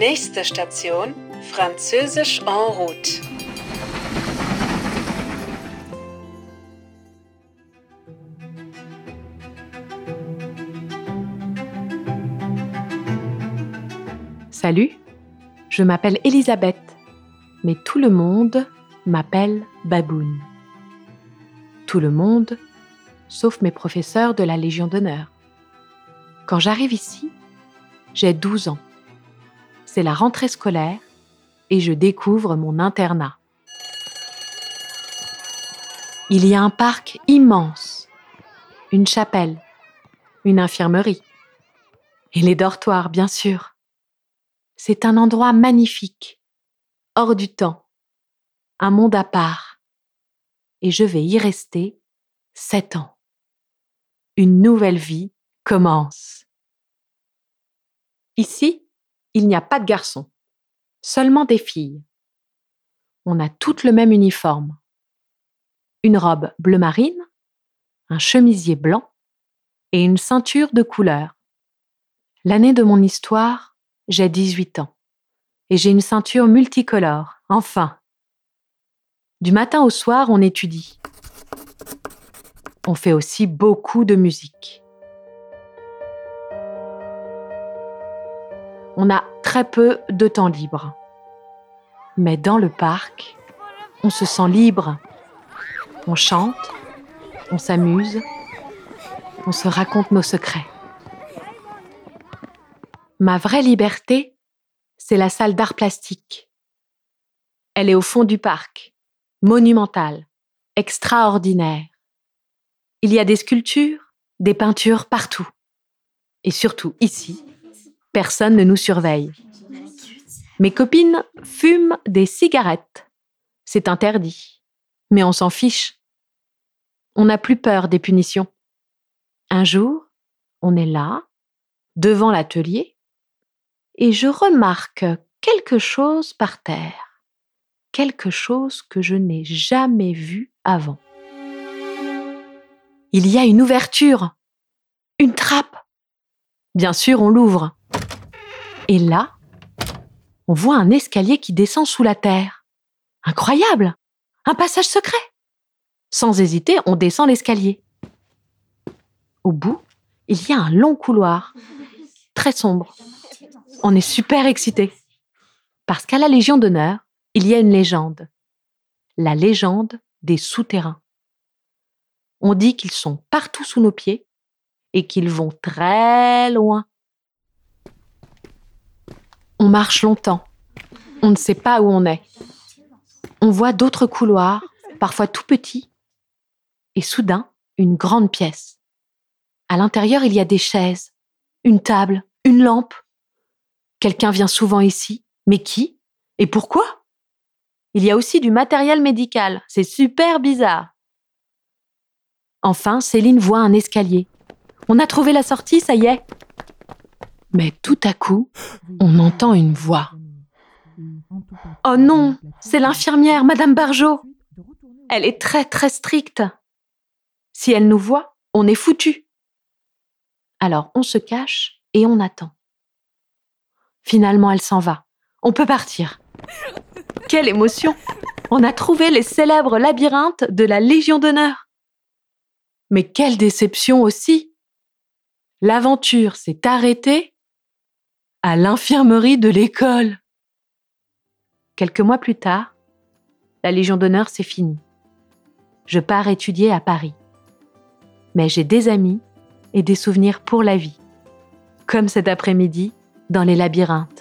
Nächste Station, Französisch en route. Salut, je m'appelle Elisabeth, mais tout le monde m'appelle Baboun. Tout le monde, sauf mes professeurs de la Légion d'honneur. Quand j'arrive ici, j'ai 12 ans. C'est la rentrée scolaire et je découvre mon internat. Il y a un parc immense, une chapelle, une infirmerie et les dortoirs, bien sûr. C'est un endroit magnifique, hors du temps, un monde à part. Et je vais y rester sept ans. Une nouvelle vie commence. Ici, il n'y a pas de garçons, seulement des filles. On a toutes le même uniforme. Une robe bleu marine, un chemisier blanc et une ceinture de couleur. L'année de mon histoire, j'ai 18 ans. Et j'ai une ceinture multicolore, enfin. Du matin au soir, on étudie. On fait aussi beaucoup de musique. On a très peu de temps libre. Mais dans le parc, on se sent libre. On chante, on s'amuse, on se raconte nos secrets. Ma vraie liberté, c'est la salle d'art plastique. Elle est au fond du parc, monumentale, extraordinaire. Il y a des sculptures, des peintures partout. Et surtout ici, personne ne nous surveille. Mes copines fument des cigarettes. C'est interdit. Mais on s'en fiche. On n'a plus peur des punitions. Un jour, on est là, devant l'atelier, et je remarque quelque chose par terre, quelque chose que je n'ai jamais vu avant. Il y a une ouverture, une trappe. Bien sûr, on l'ouvre. Et là, on voit un escalier qui descend sous la terre. Incroyable Un passage secret Sans hésiter, on descend l'escalier. Au bout, il y a un long couloir, très sombre on est super excité. Parce qu'à la Légion d'honneur, il y a une légende. La légende des souterrains. On dit qu'ils sont partout sous nos pieds et qu'ils vont très loin. On marche longtemps. On ne sait pas où on est. On voit d'autres couloirs, parfois tout petits, et soudain, une grande pièce. À l'intérieur, il y a des chaises, une table, une lampe, Quelqu'un vient souvent ici. Mais qui? Et pourquoi? Il y a aussi du matériel médical. C'est super bizarre. Enfin, Céline voit un escalier. On a trouvé la sortie, ça y est. Mais tout à coup, on entend une voix. Oh non, c'est l'infirmière, Madame Barjot. Elle est très très stricte. Si elle nous voit, on est foutu. Alors on se cache et on attend. Finalement, elle s'en va. On peut partir. Quelle émotion On a trouvé les célèbres labyrinthes de la Légion d'honneur. Mais quelle déception aussi L'aventure s'est arrêtée à l'infirmerie de l'école. Quelques mois plus tard, la Légion d'honneur s'est finie. Je pars étudier à Paris. Mais j'ai des amis et des souvenirs pour la vie. Comme cet après-midi dans les labyrinthes.